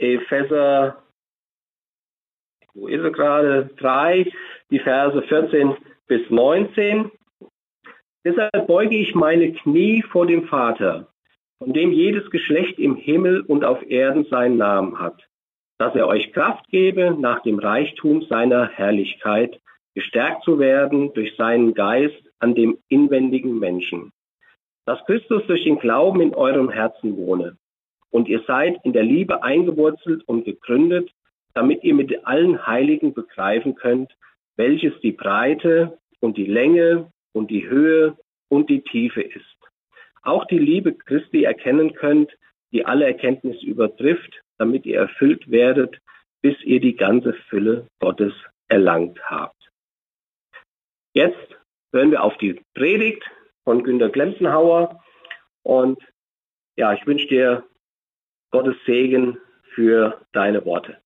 Epheser, wo ist er gerade? 3, die Verse 14 bis 19. Deshalb beuge ich meine Knie vor dem Vater, von dem jedes Geschlecht im Himmel und auf Erden seinen Namen hat, dass er euch Kraft gebe, nach dem Reichtum seiner Herrlichkeit gestärkt zu werden durch seinen Geist an dem inwendigen Menschen, dass Christus durch den Glauben in eurem Herzen wohne und ihr seid in der Liebe eingewurzelt und gegründet, damit ihr mit allen Heiligen begreifen könnt, welches die Breite und die Länge und die Höhe und die Tiefe ist. Auch die Liebe Christi erkennen könnt, die alle Erkenntnis übertrifft, damit ihr erfüllt werdet, bis ihr die ganze Fülle Gottes erlangt habt. Jetzt hören wir auf die Predigt von Günter Glemsenhauer und ja, ich wünsche dir Gottes Segen für deine Worte.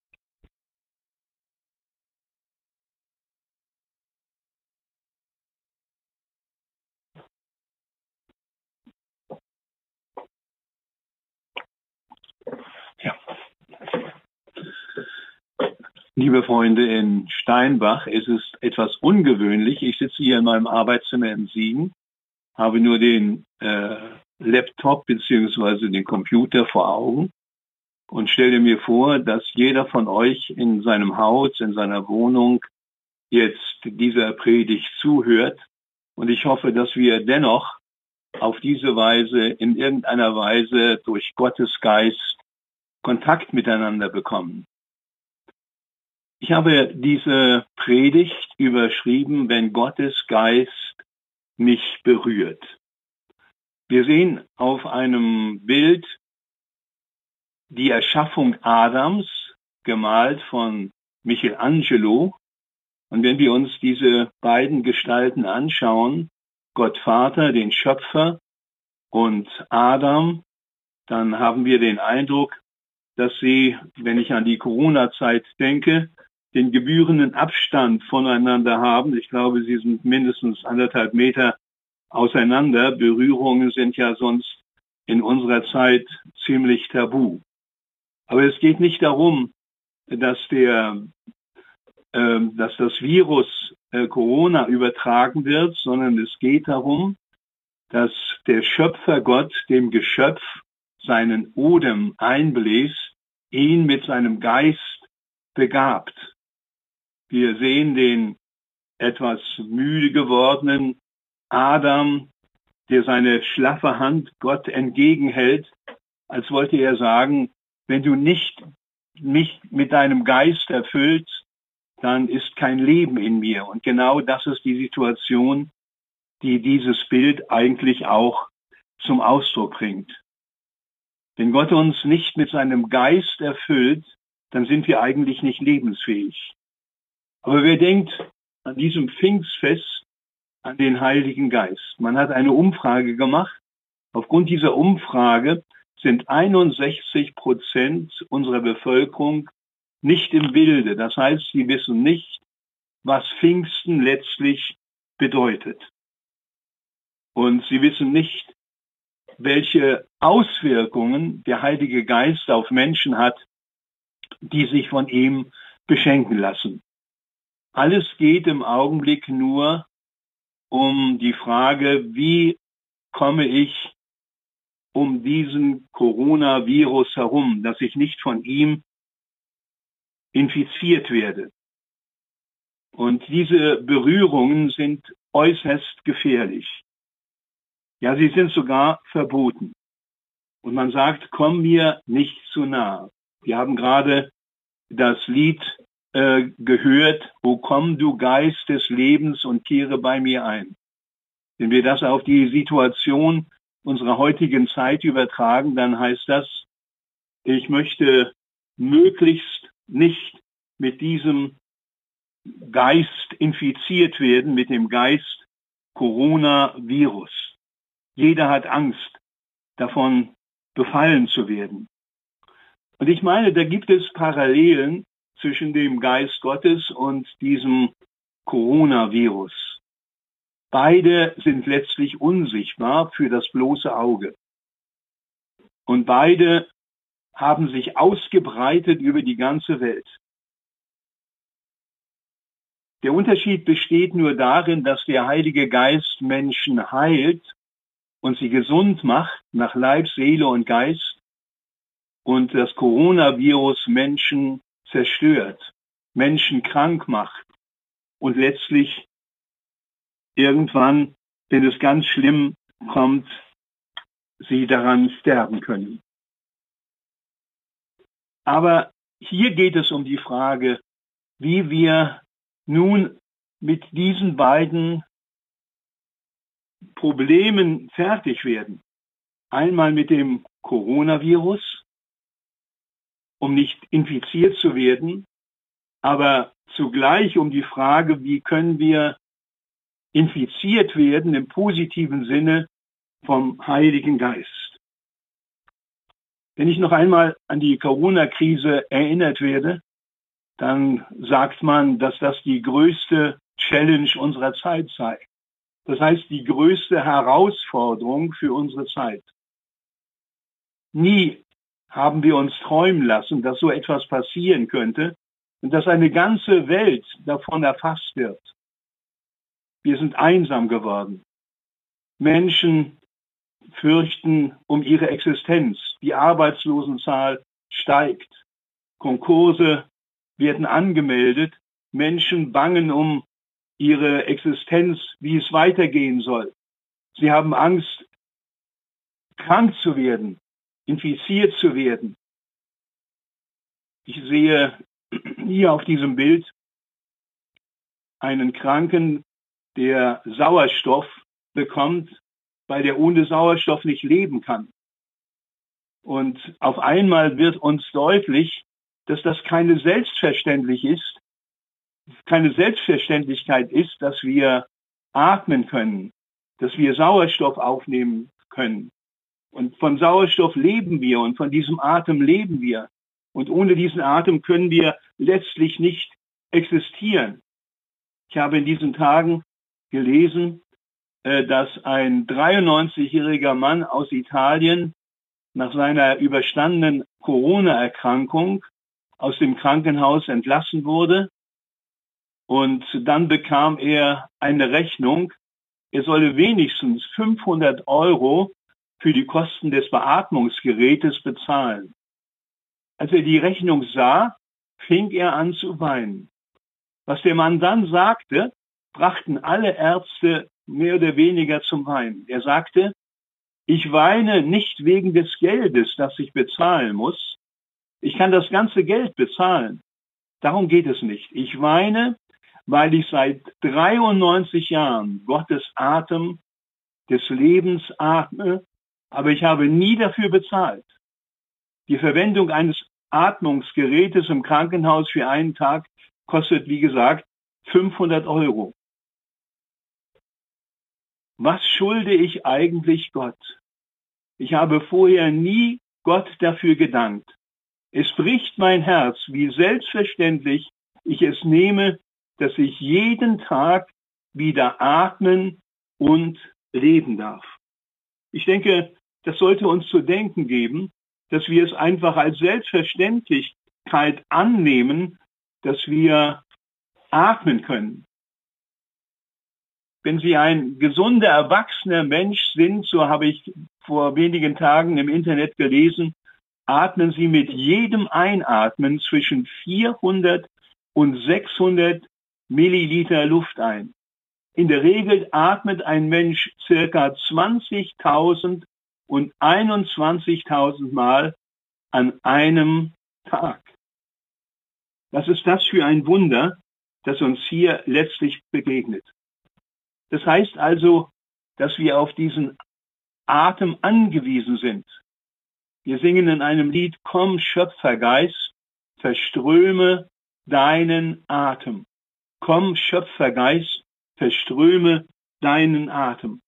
Liebe Freunde in Steinbach, es ist etwas ungewöhnlich. Ich sitze hier in meinem Arbeitszimmer in Siegen, habe nur den äh, Laptop beziehungsweise den Computer vor Augen und stelle mir vor, dass jeder von euch in seinem Haus, in seiner Wohnung jetzt dieser Predigt zuhört. Und ich hoffe, dass wir dennoch auf diese Weise, in irgendeiner Weise durch Gottes Geist Kontakt miteinander bekommen. Ich habe diese Predigt überschrieben, wenn Gottes Geist mich berührt. Wir sehen auf einem Bild die Erschaffung Adams, gemalt von Michelangelo. Und wenn wir uns diese beiden Gestalten anschauen, Gott Vater, den Schöpfer und Adam, dann haben wir den Eindruck, dass sie, wenn ich an die Corona-Zeit denke, den gebührenden Abstand voneinander haben. Ich glaube, sie sind mindestens anderthalb Meter auseinander. Berührungen sind ja sonst in unserer Zeit ziemlich tabu. Aber es geht nicht darum, dass der, äh, dass das Virus äh, Corona übertragen wird, sondern es geht darum, dass der Schöpfer Gott dem Geschöpf seinen Odem einbläst, ihn mit seinem Geist begabt. Wir sehen den etwas müde gewordenen Adam, der seine schlaffe Hand Gott entgegenhält, als wollte er sagen, wenn du nicht mich mit deinem Geist erfüllst, dann ist kein Leben in mir. Und genau das ist die Situation, die dieses Bild eigentlich auch zum Ausdruck bringt. Wenn Gott uns nicht mit seinem Geist erfüllt, dann sind wir eigentlich nicht lebensfähig. Aber wer denkt an diesem Pfingstfest an den Heiligen Geist? Man hat eine Umfrage gemacht. Aufgrund dieser Umfrage sind 61 Prozent unserer Bevölkerung nicht im Bilde. Das heißt, sie wissen nicht, was Pfingsten letztlich bedeutet. Und sie wissen nicht, welche Auswirkungen der Heilige Geist auf Menschen hat, die sich von ihm beschenken lassen. Alles geht im Augenblick nur um die Frage, wie komme ich um diesen Coronavirus herum, dass ich nicht von ihm infiziert werde. Und diese Berührungen sind äußerst gefährlich. Ja, sie sind sogar verboten. Und man sagt, komm mir nicht zu nah. Wir haben gerade das Lied äh, gehört, wo komm du Geist des Lebens und kehre bei mir ein. Wenn wir das auf die Situation unserer heutigen Zeit übertragen, dann heißt das, ich möchte möglichst nicht mit diesem Geist infiziert werden, mit dem Geist Coronavirus. Jeder hat Angst, davon befallen zu werden. Und ich meine, da gibt es Parallelen zwischen dem Geist Gottes und diesem Coronavirus. Beide sind letztlich unsichtbar für das bloße Auge. Und beide haben sich ausgebreitet über die ganze Welt. Der Unterschied besteht nur darin, dass der Heilige Geist Menschen heilt und sie gesund macht nach Leib, Seele und Geist und das Coronavirus Menschen zerstört, Menschen krank macht und letztlich irgendwann, wenn es ganz schlimm kommt, sie daran sterben können. Aber hier geht es um die Frage, wie wir nun mit diesen beiden Problemen fertig werden. Einmal mit dem Coronavirus, um nicht infiziert zu werden, aber zugleich um die Frage, wie können wir infiziert werden im positiven Sinne vom Heiligen Geist. Wenn ich noch einmal an die Corona-Krise erinnert werde, dann sagt man, dass das die größte Challenge unserer Zeit sei. Das heißt, die größte Herausforderung für unsere Zeit. Nie haben wir uns träumen lassen, dass so etwas passieren könnte und dass eine ganze Welt davon erfasst wird. Wir sind einsam geworden. Menschen fürchten um ihre Existenz. Die Arbeitslosenzahl steigt. Konkurse werden angemeldet. Menschen bangen um ihre Existenz, wie es weitergehen soll. Sie haben Angst, krank zu werden, infiziert zu werden. Ich sehe hier auf diesem Bild einen Kranken, der Sauerstoff bekommt, weil der ohne Sauerstoff nicht leben kann. Und auf einmal wird uns deutlich, dass das keine selbstverständlich ist, keine Selbstverständlichkeit ist, dass wir atmen können, dass wir Sauerstoff aufnehmen können. Und von Sauerstoff leben wir und von diesem Atem leben wir. Und ohne diesen Atem können wir letztlich nicht existieren. Ich habe in diesen Tagen gelesen, äh, dass ein 93-jähriger Mann aus Italien nach seiner überstandenen Corona-Erkrankung aus dem Krankenhaus entlassen wurde. Und dann bekam er eine Rechnung, er solle wenigstens 500 Euro für die Kosten des Beatmungsgerätes bezahlen. Als er die Rechnung sah, fing er an zu weinen. Was der Mann dann sagte, brachten alle Ärzte mehr oder weniger zum Weinen. Er sagte, ich weine nicht wegen des Geldes, das ich bezahlen muss. Ich kann das ganze Geld bezahlen. Darum geht es nicht. Ich weine, weil ich seit 93 Jahren Gottes Atem des Lebens atme, aber ich habe nie dafür bezahlt. Die Verwendung eines Atmungsgerätes im Krankenhaus für einen Tag kostet, wie gesagt, 500 Euro. Was schulde ich eigentlich Gott? Ich habe vorher nie Gott dafür gedankt. Es bricht mein Herz, wie selbstverständlich ich es nehme, dass ich jeden Tag wieder atmen und leben darf. Ich denke, das sollte uns zu denken geben, dass wir es einfach als Selbstverständlichkeit annehmen, dass wir atmen können. Wenn Sie ein gesunder, erwachsener Mensch sind, so habe ich vor wenigen Tagen im Internet gelesen, atmen Sie mit jedem Einatmen zwischen 400 und 600 Milliliter Luft ein. In der Regel atmet ein Mensch circa 20.000 und 21.000 Mal an einem Tag. Was ist das für ein Wunder, das uns hier letztlich begegnet? Das heißt also, dass wir auf diesen Atem angewiesen sind. Wir singen in einem Lied, komm Schöpfergeist, verströme deinen Atem. Komm Schöpfergeist, verströme deinen Atem.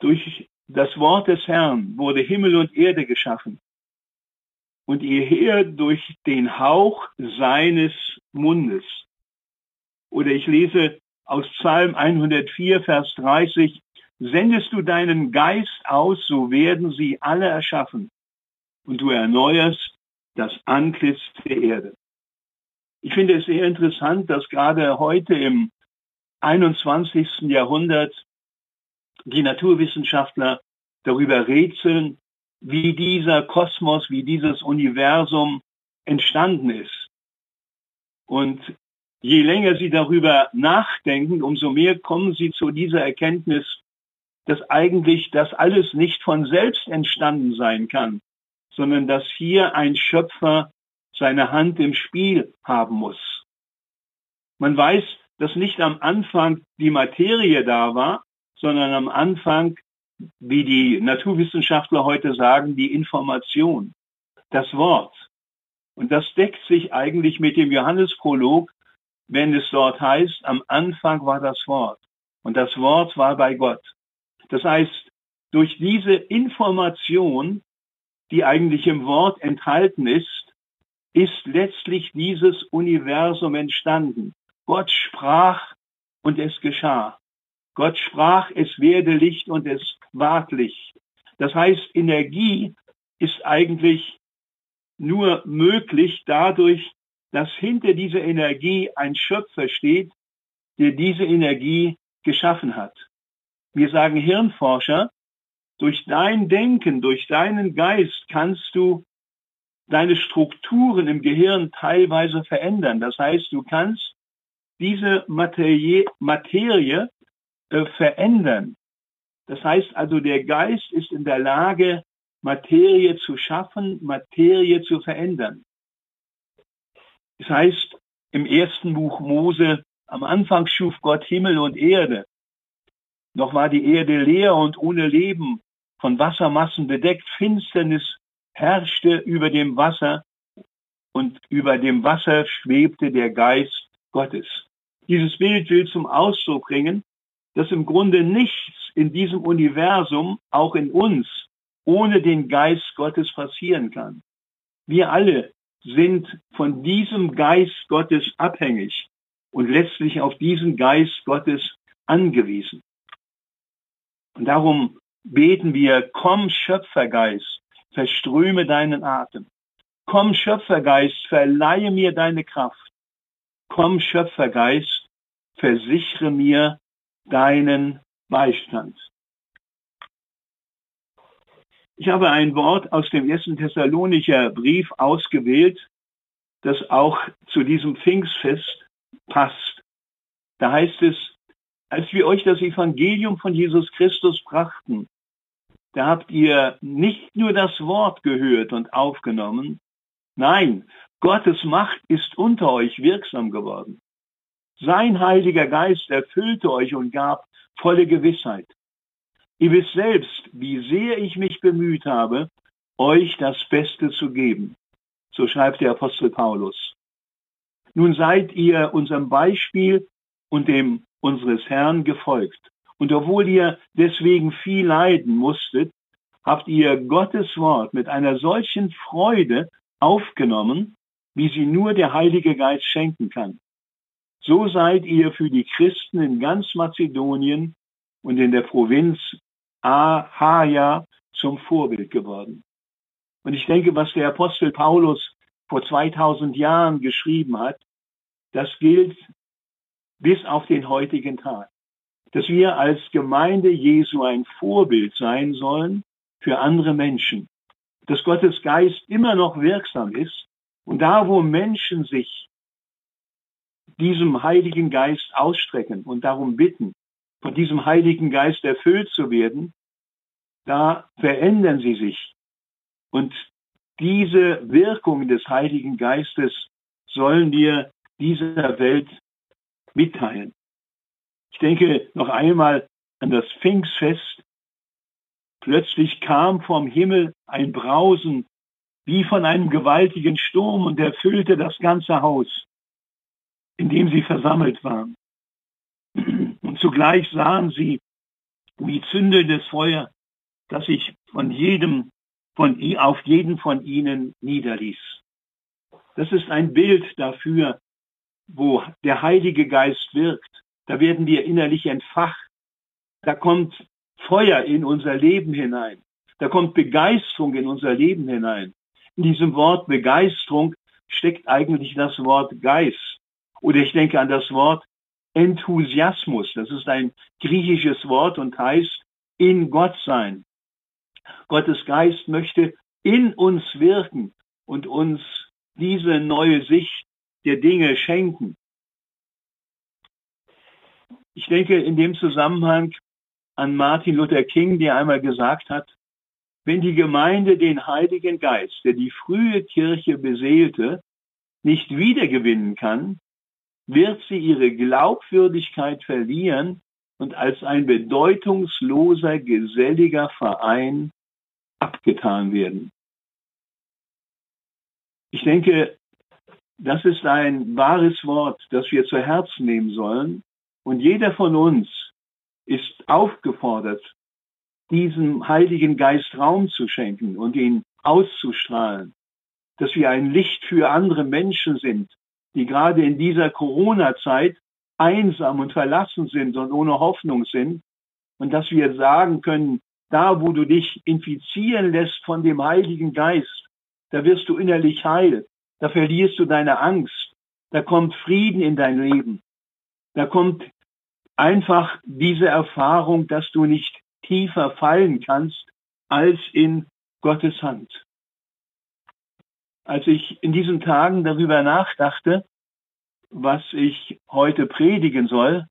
Durch das Wort des Herrn wurde Himmel und Erde geschaffen und ihr Heer durch den Hauch seines Mundes. Oder ich lese aus Psalm 104, Vers 30, sendest du deinen Geist aus, so werden sie alle erschaffen. und du erneuerst das Antlitz der Erde. Ich finde es sehr interessant, dass gerade heute im 21. Jahrhundert die Naturwissenschaftler darüber rätseln, wie dieser Kosmos, wie dieses Universum entstanden ist. Und je länger sie darüber nachdenken, umso mehr kommen sie zu dieser Erkenntnis, dass eigentlich das alles nicht von selbst entstanden sein kann, sondern dass hier ein Schöpfer seine Hand im Spiel haben muss. Man weiß, dass nicht am Anfang die Materie da war, sondern am Anfang, wie die Naturwissenschaftler heute sagen, die Information, das Wort. Und das deckt sich eigentlich mit dem Johannesprolog, wenn es dort heißt, am Anfang war das Wort und das Wort war bei Gott. Das heißt, durch diese Information, die eigentlich im Wort enthalten ist, ist letztlich dieses Universum entstanden. Gott sprach und es geschah. Gott sprach, es werde Licht und es ward Licht. Das heißt, Energie ist eigentlich nur möglich dadurch, dass hinter dieser Energie ein Schöpfer steht, der diese Energie geschaffen hat. Wir sagen Hirnforscher, durch dein Denken, durch deinen Geist kannst du deine Strukturen im Gehirn teilweise verändern. Das heißt, du kannst diese Materie, Materie äh, verändern. Das heißt also, der Geist ist in der Lage, Materie zu schaffen, Materie zu verändern. Das heißt, im ersten Buch Mose, am Anfang schuf Gott Himmel und Erde. Noch war die Erde leer und ohne Leben, von Wassermassen bedeckt, Finsternis herrschte über dem Wasser und über dem Wasser schwebte der Geist Gottes. Dieses Bild will zum Ausdruck bringen, dass im Grunde nichts in diesem Universum, auch in uns, ohne den Geist Gottes passieren kann. Wir alle sind von diesem Geist Gottes abhängig und letztlich auf diesen Geist Gottes angewiesen. Und darum beten wir, komm Schöpfergeist, verströme deinen Atem. Komm Schöpfergeist, verleihe mir deine Kraft. Komm Schöpfergeist, versichere mir deinen Beistand. Ich habe ein Wort aus dem ersten Thessalonicher Brief ausgewählt, das auch zu diesem Pfingstfest passt. Da heißt es, als wir euch das Evangelium von Jesus Christus brachten, da habt ihr nicht nur das Wort gehört und aufgenommen, nein, Gottes Macht ist unter euch wirksam geworden. Sein Heiliger Geist erfüllte euch und gab volle Gewissheit. Ihr wisst selbst, wie sehr ich mich bemüht habe, euch das Beste zu geben. So schreibt der Apostel Paulus. Nun seid ihr unserem Beispiel und dem unseres Herrn gefolgt. Und obwohl ihr deswegen viel leiden musstet, habt ihr Gottes Wort mit einer solchen Freude aufgenommen, wie sie nur der Heilige Geist schenken kann. So seid ihr für die Christen in ganz Mazedonien und in der Provinz Ahaja zum Vorbild geworden. Und ich denke, was der Apostel Paulus vor 2000 Jahren geschrieben hat, das gilt bis auf den heutigen Tag. Dass wir als Gemeinde Jesu ein Vorbild sein sollen für andere Menschen. Dass Gottes Geist immer noch wirksam ist und da, wo Menschen sich diesem Heiligen Geist ausstrecken und darum bitten, von diesem Heiligen Geist erfüllt zu werden, da verändern sie sich. Und diese Wirkung des Heiligen Geistes sollen wir dieser Welt mitteilen. Ich denke noch einmal an das Pfingstfest. Plötzlich kam vom Himmel ein Brausen wie von einem gewaltigen Sturm und erfüllte das ganze Haus, in dem sie versammelt waren. Zugleich sahen sie, wie zündelndes Feuer, das sich von jedem, von, auf jeden von ihnen niederließ. Das ist ein Bild dafür, wo der Heilige Geist wirkt. Da werden wir innerlich entfacht. Da kommt Feuer in unser Leben hinein. Da kommt Begeisterung in unser Leben hinein. In diesem Wort Begeisterung steckt eigentlich das Wort Geist. Oder ich denke an das Wort Enthusiasmus. Das ist ein griechisches Wort und heißt in Gott sein. Gottes Geist möchte in uns wirken und uns diese neue Sicht der Dinge schenken. Ich denke in dem Zusammenhang an Martin Luther King, der einmal gesagt hat, wenn die Gemeinde den Heiligen Geist, der die frühe Kirche beseelte, nicht wiedergewinnen kann, wird sie ihre Glaubwürdigkeit verlieren und als ein bedeutungsloser, geselliger Verein abgetan werden. Ich denke, das ist ein wahres Wort, das wir zu Herzen nehmen sollen. Und jeder von uns ist aufgefordert, diesem Heiligen Geist Raum zu schenken und ihn auszustrahlen. Dass wir ein Licht für andere Menschen sind, die gerade in dieser Corona-Zeit einsam und verlassen sind und ohne Hoffnung sind. Und dass wir sagen können, da wo du dich infizieren lässt von dem Heiligen Geist, da wirst du innerlich heil, da verlierst du deine Angst, da kommt Frieden in dein Leben, da kommt einfach diese Erfahrung, dass du nicht tiefer fallen kannst als in Gottes Hand. Als ich in diesen Tagen darüber nachdachte, was ich heute predigen soll,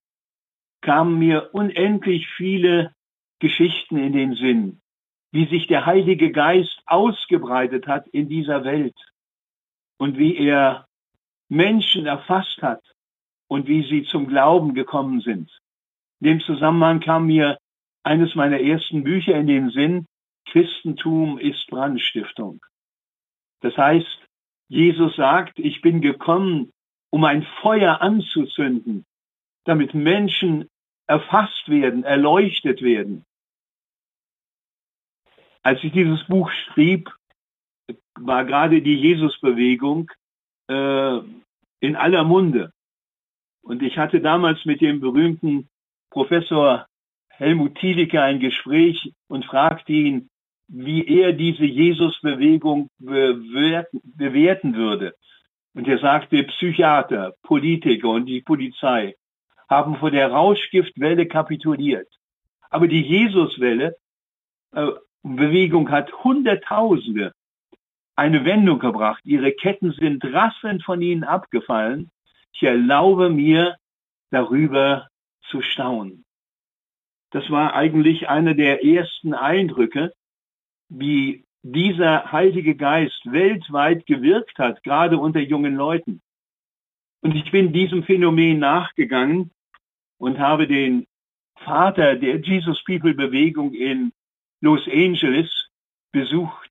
kamen mir unendlich viele Geschichten in den Sinn, wie sich der Heilige Geist ausgebreitet hat in dieser Welt und wie er Menschen erfasst hat und wie sie zum Glauben gekommen sind. In dem Zusammenhang kam mir eines meiner ersten Bücher in den Sinn, Christentum ist Brandstiftung. Das heißt, Jesus sagt, ich bin gekommen, um ein Feuer anzuzünden, damit Menschen erfasst werden, erleuchtet werden. Als ich dieses Buch schrieb, war gerade die Jesusbewegung äh, in aller Munde. Und ich hatte damals mit dem berühmten Professor Helmut Thielicke ein Gespräch und fragte ihn, wie er diese Jesusbewegung bewerten, bewerten würde. Und er sagte, Psychiater, Politiker und die Polizei haben vor der Rauschgiftwelle kapituliert. Aber die Jesuswelle, äh, Bewegung hat Hunderttausende eine Wendung gebracht. Ihre Ketten sind rasselnd von ihnen abgefallen. Ich erlaube mir, darüber zu staunen. Das war eigentlich einer der ersten Eindrücke, wie dieser Heilige Geist weltweit gewirkt hat, gerade unter jungen Leuten. Und ich bin diesem Phänomen nachgegangen und habe den Vater der Jesus People Bewegung in Los Angeles besucht.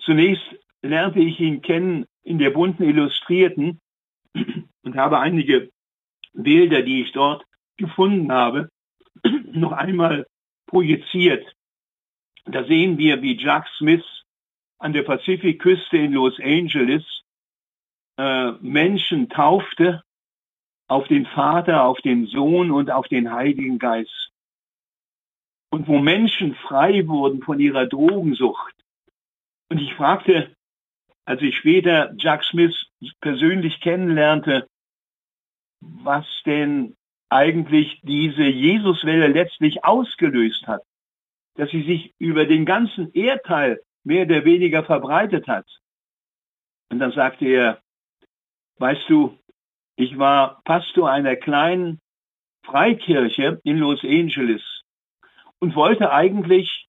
Zunächst lernte ich ihn kennen in der bunten Illustrierten und habe einige Bilder, die ich dort gefunden habe, noch einmal projiziert da sehen wir, wie Jack Smith an der Pazifikküste in Los Angeles äh, Menschen taufte auf den Vater, auf den Sohn und auf den Heiligen Geist. Und wo Menschen frei wurden von ihrer Drogensucht. Und ich fragte, als ich später Jack Smith persönlich kennenlernte, was denn eigentlich diese Jesuswelle letztlich ausgelöst hat dass sie sich über den ganzen Erdteil mehr oder weniger verbreitet hat. Und dann sagte er, weißt du, ich war Pastor einer kleinen Freikirche in Los Angeles und wollte eigentlich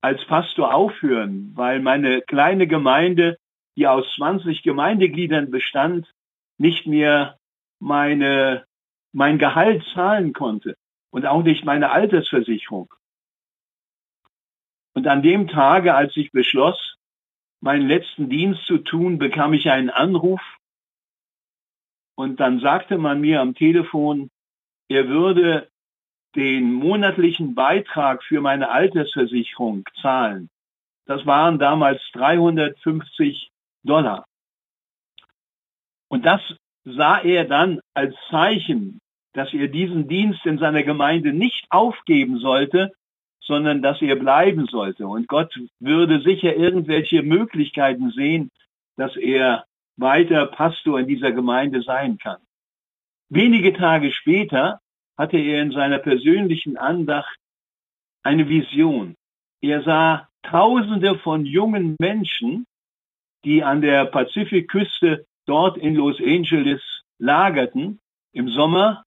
als Pastor aufhören, weil meine kleine Gemeinde, die aus 20 Gemeindegliedern bestand, nicht mehr meine, mein Gehalt zahlen konnte und auch nicht meine Altersversicherung. Und an dem Tage, als ich beschloss, meinen letzten Dienst zu tun, bekam ich einen Anruf und dann sagte man mir am Telefon, er würde den monatlichen Beitrag für meine Altersversicherung zahlen. Das waren damals 350 Dollar. Und das sah er dann als Zeichen dass er diesen Dienst in seiner Gemeinde nicht aufgeben sollte, sondern dass er bleiben sollte. Und Gott würde sicher irgendwelche Möglichkeiten sehen, dass er weiter Pastor in dieser Gemeinde sein kann. Wenige Tage später hatte er in seiner persönlichen Andacht eine Vision. Er sah Tausende von jungen Menschen, die an der Pazifikküste dort in Los Angeles lagerten im Sommer.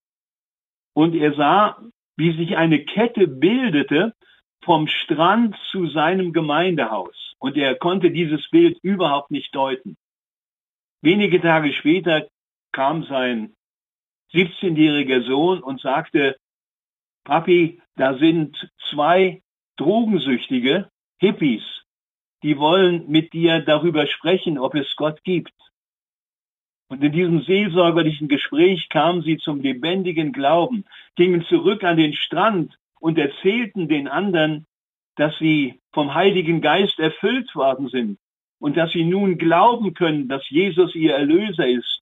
Und er sah, wie sich eine Kette bildete vom Strand zu seinem Gemeindehaus. Und er konnte dieses Bild überhaupt nicht deuten. Wenige Tage später kam sein 17-jähriger Sohn und sagte, Papi, da sind zwei Drogensüchtige, Hippies, die wollen mit dir darüber sprechen, ob es Gott gibt. Und in diesem seelsorgerlichen Gespräch kamen sie zum lebendigen Glauben, gingen zurück an den Strand und erzählten den anderen, dass sie vom Heiligen Geist erfüllt worden sind und dass sie nun glauben können, dass Jesus ihr Erlöser ist,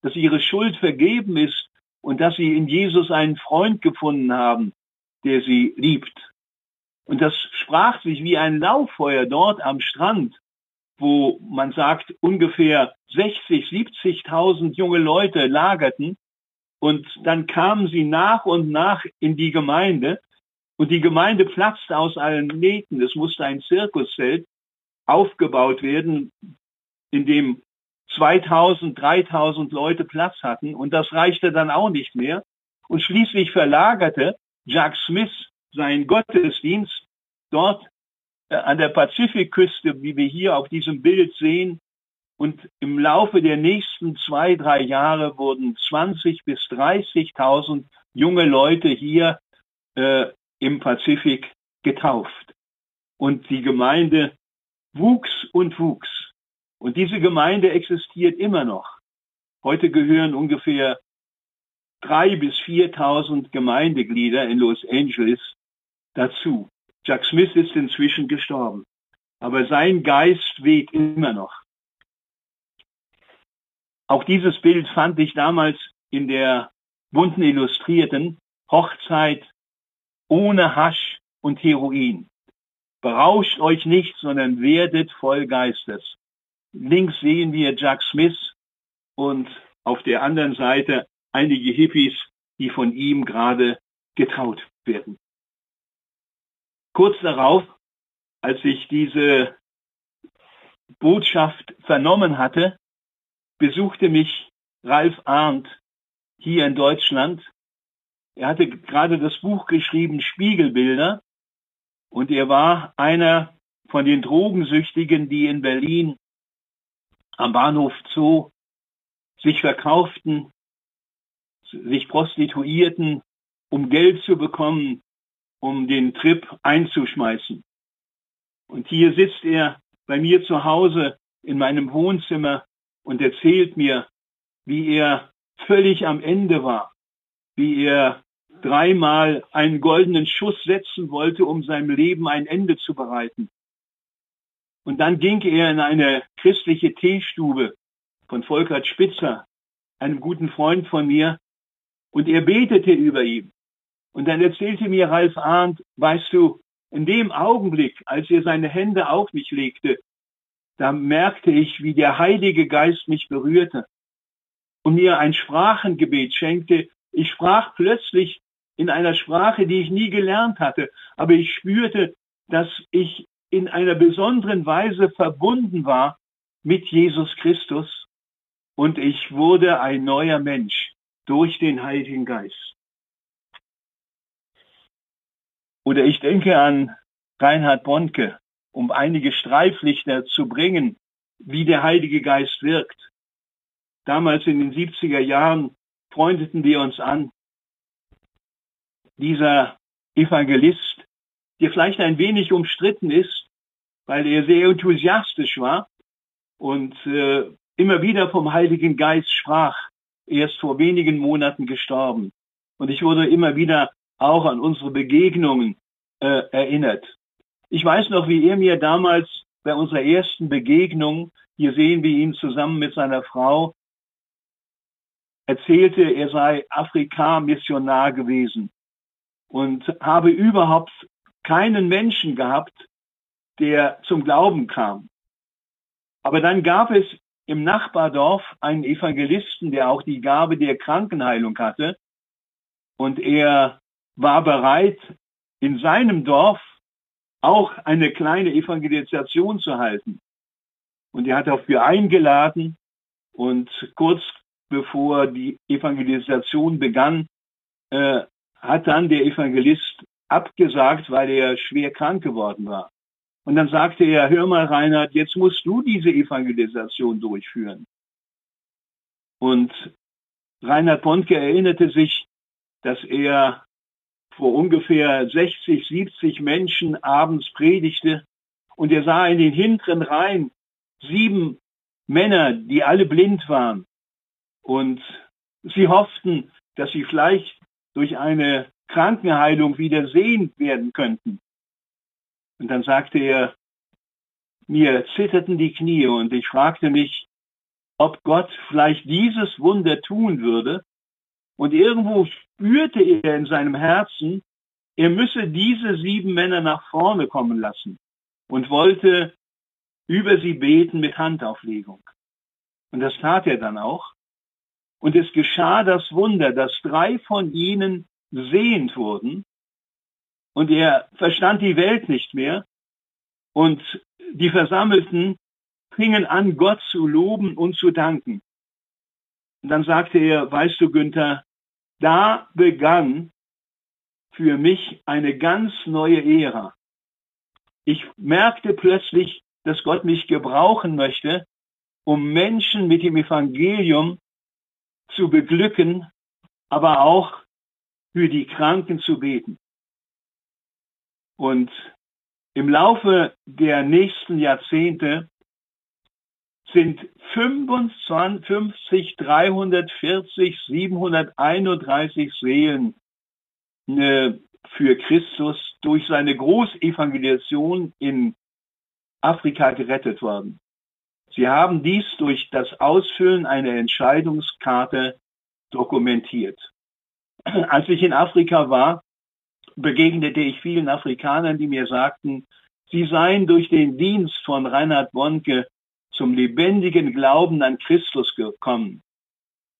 dass ihre Schuld vergeben ist und dass sie in Jesus einen Freund gefunden haben, der sie liebt. Und das sprach sich wie ein Lauffeuer dort am Strand, wo man sagt, ungefähr 60, 70.000 junge Leute lagerten. Und dann kamen sie nach und nach in die Gemeinde. Und die Gemeinde platzte aus allen Nähten. Es musste ein Zirkuszelt aufgebaut werden, in dem 2000, 3000 Leute Platz hatten und das reichte dann auch nicht mehr. Und schließlich verlagerte Jack Smith seinen Gottesdienst dort an der Pazifikküste, wie wir hier auf diesem Bild sehen. Und im Laufe der nächsten zwei, drei Jahre wurden 20 bis 30.000 junge Leute hier äh, im Pazifik getauft. Und die Gemeinde wuchs und wuchs. Und diese Gemeinde existiert immer noch. Heute gehören ungefähr drei bis 4.000 Gemeindeglieder in Los Angeles dazu. Jack Smith ist inzwischen gestorben, aber sein Geist weht immer noch. Auch dieses Bild fand ich damals in der bunten Illustrierten Hochzeit ohne Hasch und Heroin. Berauscht euch nicht, sondern werdet voll Geistes. Links sehen wir Jack Smith und auf der anderen Seite einige Hippies, die von ihm gerade getraut werden. Kurz darauf, als ich diese Botschaft vernommen hatte, besuchte mich Ralf Arndt hier in Deutschland. Er hatte gerade das Buch geschrieben, Spiegelbilder, und er war einer von den Drogensüchtigen, die in Berlin am Bahnhof Zoo sich verkauften, sich prostituierten, um Geld zu bekommen, um den Trip einzuschmeißen. Und hier sitzt er bei mir zu Hause in meinem Wohnzimmer und erzählt mir, wie er völlig am Ende war, wie er dreimal einen goldenen Schuss setzen wollte, um seinem Leben ein Ende zu bereiten. Und dann ging er in eine christliche Teestube von Volkert Spitzer, einem guten Freund von mir, und er betete über ihn. Und dann erzählte mir Ralf Arndt, weißt du, in dem Augenblick, als er seine Hände auf mich legte, da merkte ich, wie der Heilige Geist mich berührte und mir ein Sprachengebet schenkte. Ich sprach plötzlich in einer Sprache, die ich nie gelernt hatte, aber ich spürte, dass ich in einer besonderen Weise verbunden war mit Jesus Christus und ich wurde ein neuer Mensch durch den Heiligen Geist. Oder ich denke an Reinhard Bonke, um einige Streiflichter zu bringen, wie der Heilige Geist wirkt. Damals in den 70er Jahren freundeten wir uns an. Dieser Evangelist, der vielleicht ein wenig umstritten ist, weil er sehr enthusiastisch war und äh, immer wieder vom Heiligen Geist sprach. Er ist vor wenigen Monaten gestorben. Und ich wurde immer wieder auch an unsere Begegnungen äh, erinnert. Ich weiß noch, wie er mir damals bei unserer ersten Begegnung, hier sehen wir ihn zusammen mit seiner Frau, erzählte, er sei Afrika-Missionar gewesen und habe überhaupt keinen Menschen gehabt, der zum Glauben kam. Aber dann gab es im Nachbardorf einen Evangelisten, der auch die Gabe der Krankenheilung hatte. Und er war bereit, in seinem Dorf auch eine kleine Evangelisation zu halten. Und er hat dafür eingeladen und kurz bevor die Evangelisation begann, äh, hat dann der Evangelist abgesagt, weil er schwer krank geworden war. Und dann sagte er, hör mal Reinhard, jetzt musst du diese Evangelisation durchführen. Und Reinhard Bonke erinnerte sich, dass er vor ungefähr 60, 70 Menschen abends predigte und er sah in den hinteren Reihen sieben Männer, die alle blind waren. Und sie hofften, dass sie vielleicht durch eine Krankenheilung wieder sehend werden könnten. Und dann sagte er, mir zitterten die Knie und ich fragte mich, ob Gott vielleicht dieses Wunder tun würde. Und irgendwo spürte er in seinem Herzen, er müsse diese sieben Männer nach vorne kommen lassen und wollte über sie beten mit Handauflegung. Und das tat er dann auch. Und es geschah das Wunder, dass drei von ihnen sehend wurden und er verstand die Welt nicht mehr und die Versammelten fingen an, Gott zu loben und zu danken. Und dann sagte er, weißt du, Günther, da begann für mich eine ganz neue Ära. Ich merkte plötzlich, dass Gott mich gebrauchen möchte, um Menschen mit dem Evangelium zu beglücken, aber auch für die Kranken zu beten. Und im Laufe der nächsten Jahrzehnte sind 55, 340, 731 Seelen äh, für Christus durch seine Großevangelisation in Afrika gerettet worden. Sie haben dies durch das Ausfüllen einer Entscheidungskarte dokumentiert. Als ich in Afrika war, begegnete ich vielen Afrikanern, die mir sagten, sie seien durch den Dienst von Reinhard Bonke zum lebendigen Glauben an Christus gekommen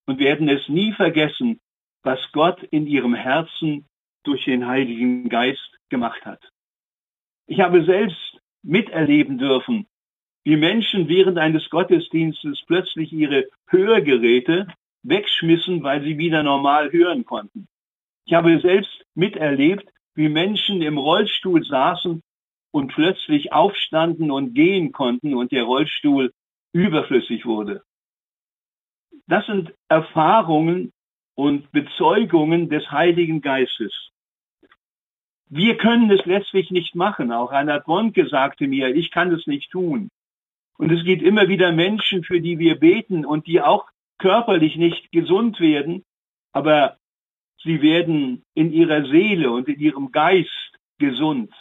und werden es nie vergessen, was Gott in ihrem Herzen durch den Heiligen Geist gemacht hat. Ich habe selbst miterleben dürfen, wie Menschen während eines Gottesdienstes plötzlich ihre Hörgeräte wegschmissen, weil sie wieder normal hören konnten. Ich habe selbst miterlebt, wie Menschen im Rollstuhl saßen und plötzlich aufstanden und gehen konnten und der Rollstuhl überflüssig wurde. Das sind Erfahrungen und Bezeugungen des Heiligen Geistes. Wir können es letztlich nicht machen. Auch Reinhard Bonke sagte mir, ich kann es nicht tun. Und es gibt immer wieder Menschen, für die wir beten und die auch körperlich nicht gesund werden, aber sie werden in ihrer Seele und in ihrem Geist gesund.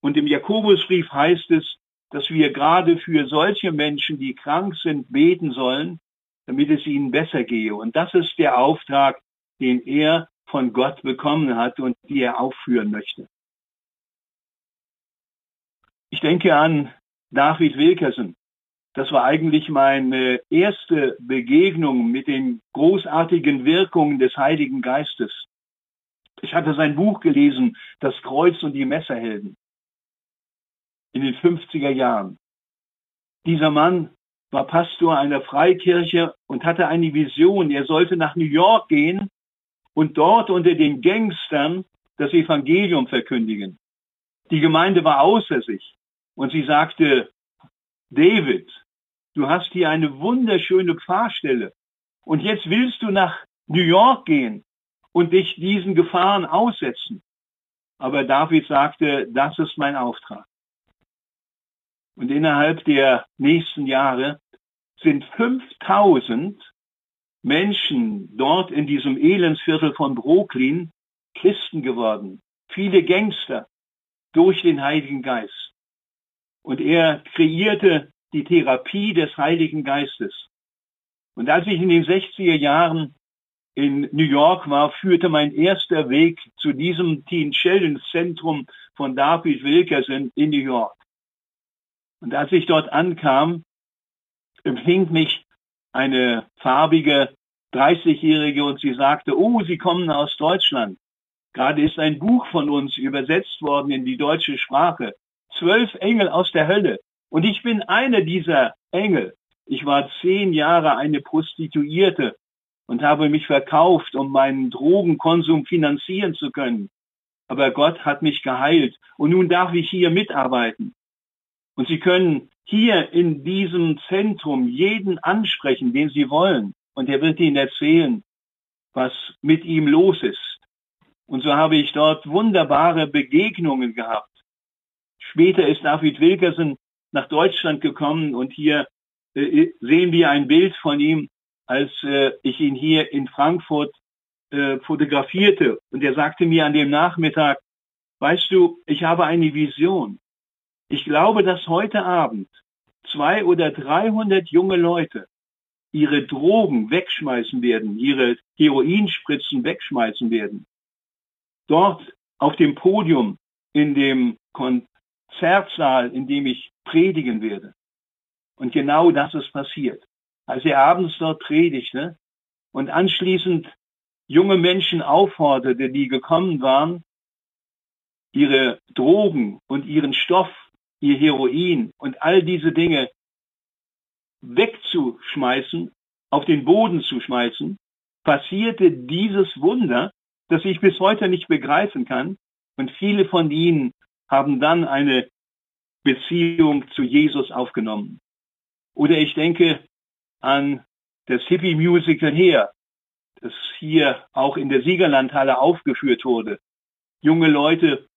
Und im Jakobusbrief heißt es, dass wir gerade für solche Menschen, die krank sind, beten sollen, damit es ihnen besser gehe. Und das ist der Auftrag, den er von Gott bekommen hat und die er aufführen möchte. Ich denke an David Wilkerson. Das war eigentlich meine erste Begegnung mit den großartigen Wirkungen des Heiligen Geistes. Ich hatte sein Buch gelesen, Das Kreuz und die Messerhelden, in den 50er Jahren. Dieser Mann war Pastor einer Freikirche und hatte eine Vision. Er sollte nach New York gehen und dort unter den Gangstern das Evangelium verkündigen. Die Gemeinde war außer sich und sie sagte, David, Du hast hier eine wunderschöne Pfarrstelle. Und jetzt willst du nach New York gehen und dich diesen Gefahren aussetzen. Aber David sagte, das ist mein Auftrag. Und innerhalb der nächsten Jahre sind 5000 Menschen dort in diesem Elendsviertel von Brooklyn Christen geworden. Viele Gangster durch den Heiligen Geist. Und er kreierte die Therapie des Heiligen Geistes. Und als ich in den 60er Jahren in New York war, führte mein erster Weg zu diesem Teen Challenge Zentrum von David Wilkerson in New York. Und als ich dort ankam, empfing mich eine farbige 30-Jährige und sie sagte, oh, Sie kommen aus Deutschland. Gerade ist ein Buch von uns übersetzt worden in die deutsche Sprache. Zwölf Engel aus der Hölle. Und ich bin einer dieser Engel. Ich war zehn Jahre eine Prostituierte und habe mich verkauft, um meinen Drogenkonsum finanzieren zu können. Aber Gott hat mich geheilt und nun darf ich hier mitarbeiten. Und Sie können hier in diesem Zentrum jeden ansprechen, den Sie wollen. Und er wird Ihnen erzählen, was mit ihm los ist. Und so habe ich dort wunderbare Begegnungen gehabt. Später ist David Wilkerson nach Deutschland gekommen und hier äh, sehen wir ein Bild von ihm, als äh, ich ihn hier in Frankfurt äh, fotografierte. Und er sagte mir an dem Nachmittag, weißt du, ich habe eine Vision. Ich glaube, dass heute Abend zwei oder dreihundert junge Leute ihre Drogen wegschmeißen werden, ihre Heroinspritzen wegschmeißen werden. Dort auf dem Podium, in dem Konzertsaal, in dem ich predigen werde. Und genau das ist passiert. Als er abends dort predigte und anschließend junge Menschen aufforderte, die gekommen waren, ihre Drogen und ihren Stoff ihr Heroin und all diese Dinge wegzuschmeißen, auf den Boden zu schmeißen, passierte dieses Wunder, das ich bis heute nicht begreifen kann. Und viele von ihnen haben dann eine Beziehung zu Jesus aufgenommen. Oder ich denke an das Hippie-Musical her, das hier auch in der Siegerlandhalle aufgeführt wurde. Junge Leute,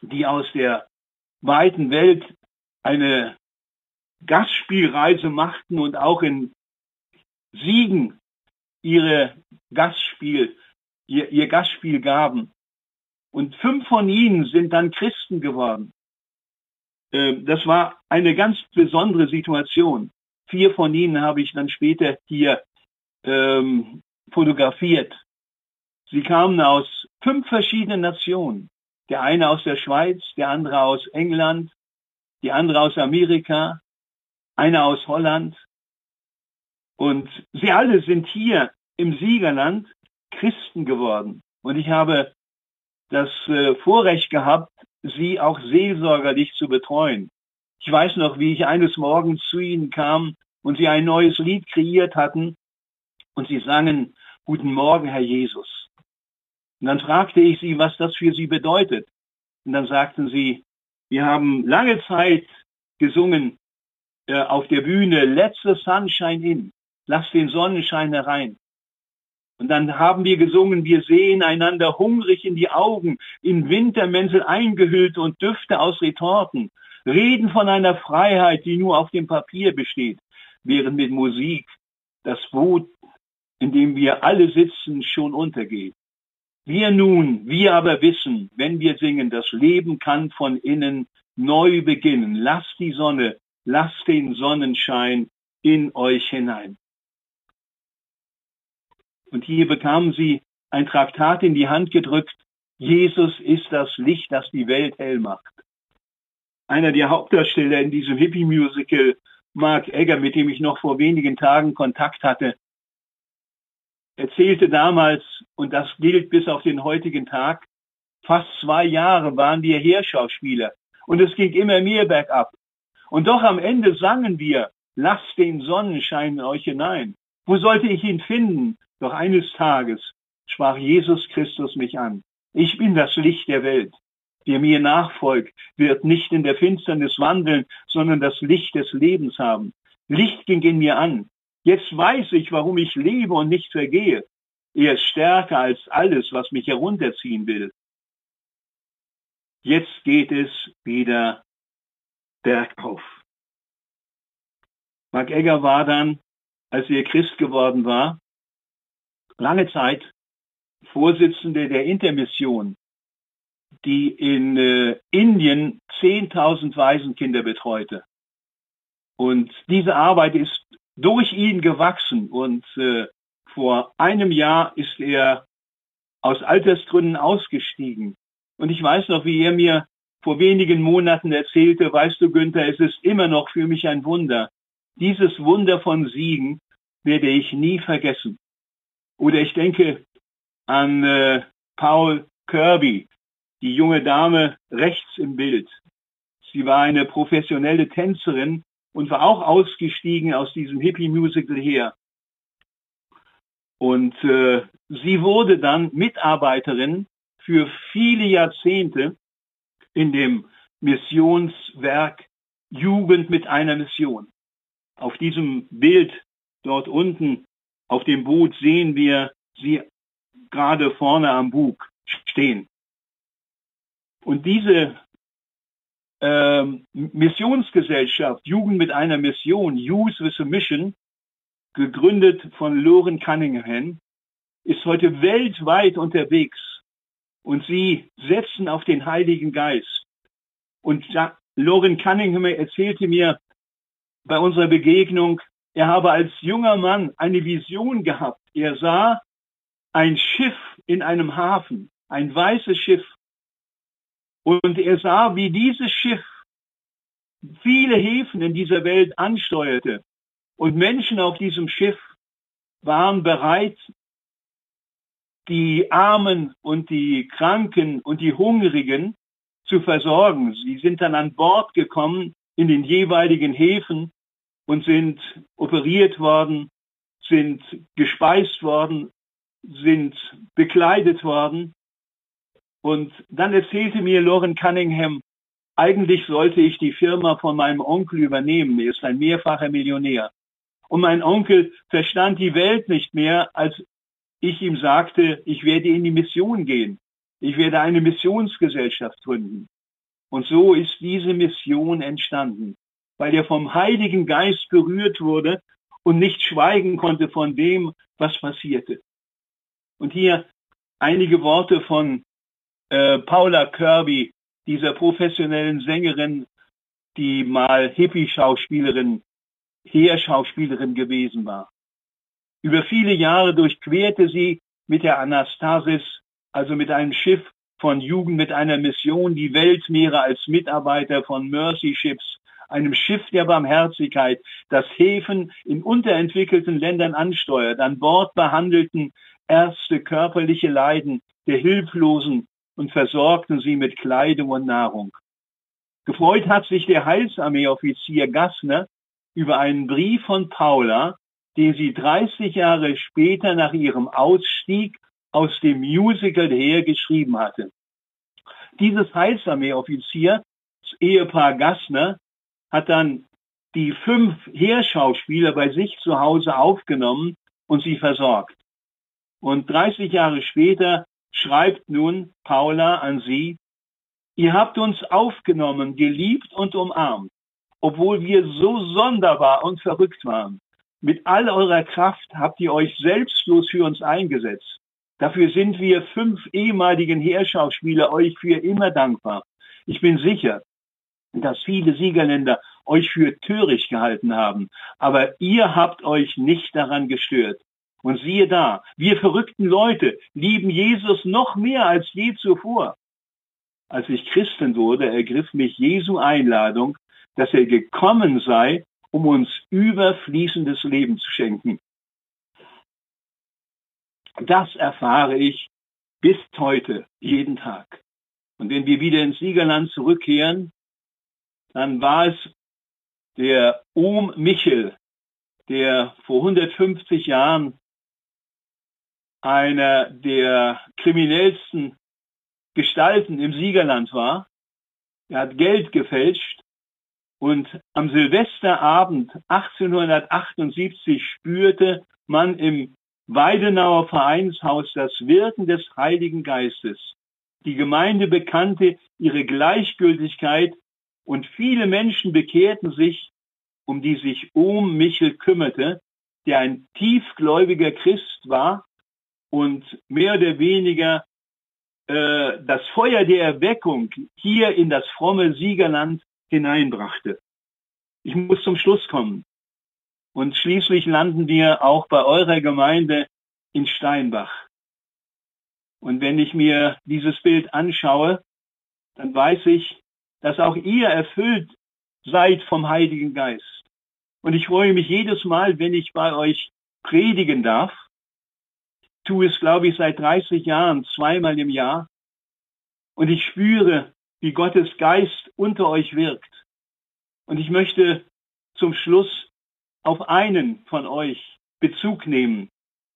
die aus der weiten Welt eine Gastspielreise machten und auch in Siegen ihre Gastspiel, ihr, ihr Gastspiel gaben. Und fünf von ihnen sind dann Christen geworden. Ähm, das war eine ganz besondere Situation. Vier von ihnen habe ich dann später hier ähm, fotografiert. Sie kamen aus fünf verschiedenen Nationen. Der eine aus der Schweiz, der andere aus England, die andere aus Amerika, einer aus Holland. Und sie alle sind hier im Siegerland Christen geworden. Und ich habe das äh, Vorrecht gehabt, sie auch seelsorgerlich zu betreuen. Ich weiß noch, wie ich eines Morgens zu ihnen kam und sie ein neues Lied kreiert hatten und sie sangen Guten Morgen, Herr Jesus. Und dann fragte ich sie, was das für sie bedeutet. Und dann sagten sie, wir haben lange Zeit gesungen äh, auf der Bühne, Let the sunshine in, lass den Sonnenschein herein. Und dann haben wir gesungen, wir sehen einander hungrig in die Augen, in Wintermäntel eingehüllt und Düfte aus Retorten, reden von einer Freiheit, die nur auf dem Papier besteht, während mit Musik das Boot, in dem wir alle sitzen, schon untergeht. Wir nun, wir aber wissen, wenn wir singen, das Leben kann von innen neu beginnen. Lasst die Sonne, lasst den Sonnenschein in euch hinein. Und hier bekamen sie ein Traktat in die Hand gedrückt. Jesus ist das Licht, das die Welt hell macht. Einer der Hauptdarsteller in diesem Hippie-Musical, Mark Egger, mit dem ich noch vor wenigen Tagen Kontakt hatte, erzählte damals, und das gilt bis auf den heutigen Tag, fast zwei Jahre waren wir Heerschauspieler und es ging immer mehr bergab. Und doch am Ende sangen wir, lasst den Sonnenschein in euch hinein. Wo sollte ich ihn finden? Doch eines Tages sprach Jesus Christus mich an. Ich bin das Licht der Welt. Der mir nachfolgt, wird nicht in der Finsternis wandeln, sondern das Licht des Lebens haben. Licht ging in mir an. Jetzt weiß ich, warum ich lebe und nicht vergehe. Er ist stärker als alles, was mich herunterziehen will. Jetzt geht es wieder bergauf. Mark Egger war dann, als er Christ geworden war, lange Zeit Vorsitzende der Intermission, die in äh, Indien 10.000 Waisenkinder betreute. Und diese Arbeit ist durch ihn gewachsen und äh, vor einem Jahr ist er aus Altersgründen ausgestiegen. Und ich weiß noch, wie er mir vor wenigen Monaten erzählte, weißt du, Günther, es ist immer noch für mich ein Wunder. Dieses Wunder von Siegen werde ich nie vergessen. Oder ich denke an äh, Paul Kirby, die junge Dame rechts im Bild. Sie war eine professionelle Tänzerin und war auch ausgestiegen aus diesem Hippie-Musical her. Und äh, sie wurde dann Mitarbeiterin für viele Jahrzehnte in dem Missionswerk Jugend mit einer Mission. Auf diesem Bild dort unten auf dem Boot sehen wir sie gerade vorne am Bug stehen. Und diese ähm, Missionsgesellschaft, Jugend mit einer Mission, Youth with a Mission, gegründet von Loren Cunningham, ist heute weltweit unterwegs und sie setzen auf den Heiligen Geist. Und Loren Cunningham erzählte mir bei unserer Begegnung, er habe als junger Mann eine Vision gehabt. Er sah ein Schiff in einem Hafen, ein weißes Schiff. Und er sah, wie dieses Schiff viele Häfen in dieser Welt ansteuerte. Und Menschen auf diesem Schiff waren bereit, die Armen und die Kranken und die Hungrigen zu versorgen. Sie sind dann an Bord gekommen in den jeweiligen Häfen und sind operiert worden, sind gespeist worden, sind bekleidet worden. Und dann erzählte mir Lauren Cunningham, eigentlich sollte ich die Firma von meinem Onkel übernehmen. Er ist ein mehrfacher Millionär. Und mein Onkel verstand die Welt nicht mehr, als ich ihm sagte, ich werde in die Mission gehen. Ich werde eine Missionsgesellschaft gründen. Und so ist diese Mission entstanden, weil er vom Heiligen Geist berührt wurde und nicht schweigen konnte von dem, was passierte. Und hier einige Worte von äh, Paula Kirby, dieser professionellen Sängerin, die mal Hippie-Schauspielerin, Heerschauspielerin gewesen war. Über viele Jahre durchquerte sie mit der Anastasis, also mit einem Schiff von Jugend mit einer Mission, die Weltmeere als Mitarbeiter von Mercy Ships, einem Schiff der Barmherzigkeit, das Häfen in unterentwickelten Ländern ansteuert, an Bord behandelten Ärzte körperliche Leiden der Hilflosen und versorgten sie mit Kleidung und Nahrung. Gefreut hat sich der Heilsarmeeoffizier Gassner über einen Brief von Paula, den sie 30 Jahre später nach ihrem Ausstieg aus dem Musical her geschrieben hatte. Dieses Heilsarmeeoffizier, das Ehepaar Gassner, hat dann die fünf Heerschauspieler bei sich zu Hause aufgenommen und sie versorgt. Und 30 Jahre später schreibt nun Paula an sie, ihr habt uns aufgenommen, geliebt und umarmt, obwohl wir so sonderbar und verrückt waren. Mit all eurer Kraft habt ihr euch selbstlos für uns eingesetzt. Dafür sind wir fünf ehemaligen Heerschauspieler euch für immer dankbar. Ich bin sicher, dass viele Siegerländer euch für töricht gehalten haben, aber ihr habt euch nicht daran gestört. Und siehe da, wir verrückten Leute lieben Jesus noch mehr als je zuvor. Als ich Christen wurde, ergriff mich Jesu Einladung, dass er gekommen sei, um uns überfließendes Leben zu schenken. Das erfahre ich bis heute, jeden Tag. Und wenn wir wieder ins Siegerland zurückkehren, dann war es der Ohm Michel, der vor 150 Jahren einer der kriminellsten Gestalten im Siegerland war. Er hat Geld gefälscht und am Silvesterabend 1878 spürte man im Weidenauer Vereinshaus das Wirken des Heiligen Geistes. Die Gemeinde bekannte ihre Gleichgültigkeit und viele Menschen bekehrten sich, um die sich Ohm Michel kümmerte, der ein tiefgläubiger Christ war und mehr oder weniger äh, das Feuer der Erweckung hier in das fromme Siegerland hineinbrachte. Ich muss zum Schluss kommen. Und schließlich landen wir auch bei eurer Gemeinde in Steinbach. Und wenn ich mir dieses Bild anschaue, dann weiß ich, dass auch ihr erfüllt seid vom Heiligen Geist. Und ich freue mich jedes Mal, wenn ich bei euch predigen darf. Tue es, glaube ich, seit 30 Jahren, zweimal im Jahr. Und ich spüre, wie Gottes Geist unter euch wirkt. Und ich möchte zum Schluss auf einen von euch Bezug nehmen.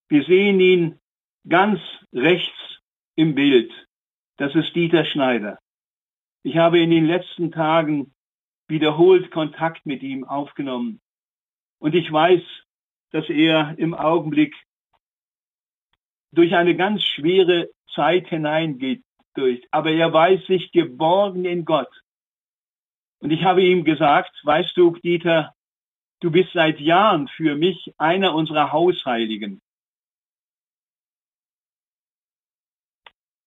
Wir sehen ihn ganz rechts im Bild. Das ist Dieter Schneider. Ich habe in den letzten Tagen wiederholt Kontakt mit ihm aufgenommen. Und ich weiß, dass er im Augenblick durch eine ganz schwere Zeit hineingeht. Durch. Aber er weiß sich geborgen in Gott. Und ich habe ihm gesagt, weißt du, Dieter, du bist seit Jahren für mich einer unserer Hausheiligen.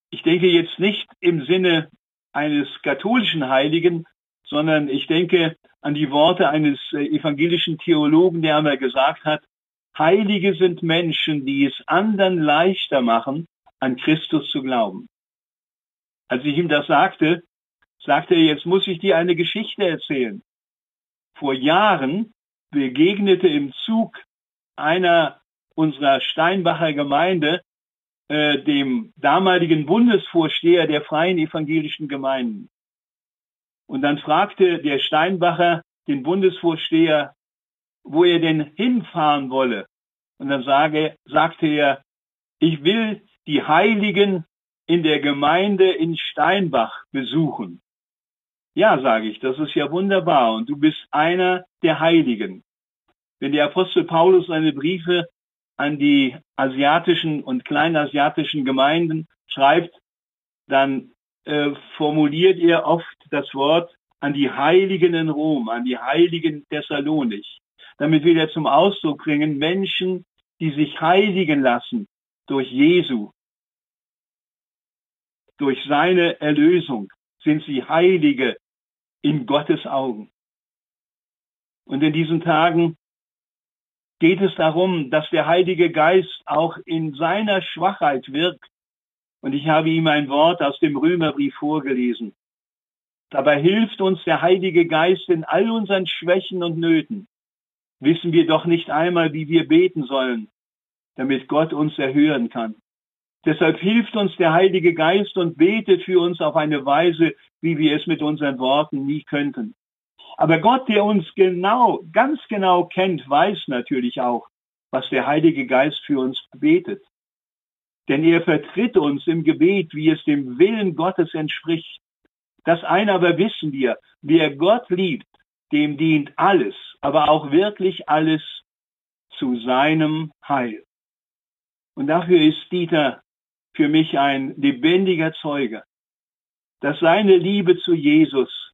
Ich denke jetzt nicht im Sinne eines katholischen Heiligen, sondern ich denke an die Worte eines äh, evangelischen Theologen, der einmal gesagt hat, Heilige sind Menschen, die es anderen leichter machen, an Christus zu glauben. Als ich ihm das sagte, sagte er, jetzt muss ich dir eine Geschichte erzählen. Vor Jahren begegnete im Zug einer unserer Steinbacher Gemeinde äh, dem damaligen Bundesvorsteher der freien evangelischen Gemeinden. Und dann fragte der Steinbacher den Bundesvorsteher, wo er denn hinfahren wolle. Und dann sage, sagte er, ich will die Heiligen in der Gemeinde in Steinbach besuchen. Ja, sage ich, das ist ja wunderbar und du bist einer der Heiligen. Wenn der Apostel Paulus seine Briefe an die asiatischen und kleinasiatischen Gemeinden schreibt, dann äh, formuliert er oft das Wort an die Heiligen in Rom, an die Heiligen Thessalonich. Damit will er zum Ausdruck bringen, Menschen, die sich heiligen lassen durch Jesu, durch seine Erlösung, sind sie Heilige in Gottes Augen. Und in diesen Tagen geht es darum, dass der Heilige Geist auch in seiner Schwachheit wirkt. Und ich habe ihm ein Wort aus dem Römerbrief vorgelesen. Dabei hilft uns der Heilige Geist in all unseren Schwächen und Nöten. Wissen wir doch nicht einmal, wie wir beten sollen, damit Gott uns erhören kann. Deshalb hilft uns der Heilige Geist und betet für uns auf eine Weise, wie wir es mit unseren Worten nie könnten. Aber Gott, der uns genau, ganz genau kennt, weiß natürlich auch, was der Heilige Geist für uns betet. Denn er vertritt uns im Gebet, wie es dem Willen Gottes entspricht. Das eine aber wissen wir, wer Gott liebt, dem dient alles, aber auch wirklich alles zu seinem Heil. Und dafür ist Dieter für mich ein lebendiger Zeuge, dass seine Liebe zu Jesus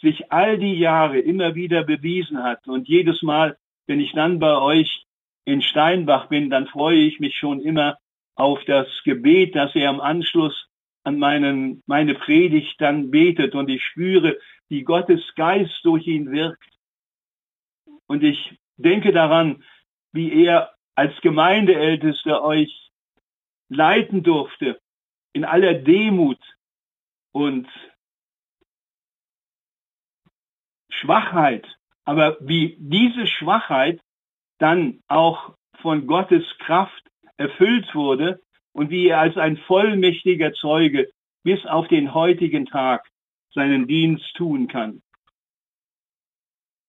sich all die Jahre immer wieder bewiesen hat. Und jedes Mal, wenn ich dann bei euch in Steinbach bin, dann freue ich mich schon immer auf das Gebet, das er am Anschluss an meinen, meine Predigt dann betet und ich spüre, wie Gottes Geist durch ihn wirkt. Und ich denke daran, wie er als Gemeindeältester euch leiten durfte in aller Demut und Schwachheit, aber wie diese Schwachheit dann auch von Gottes Kraft erfüllt wurde und wie er als ein vollmächtiger Zeuge bis auf den heutigen Tag seinen Dienst tun kann.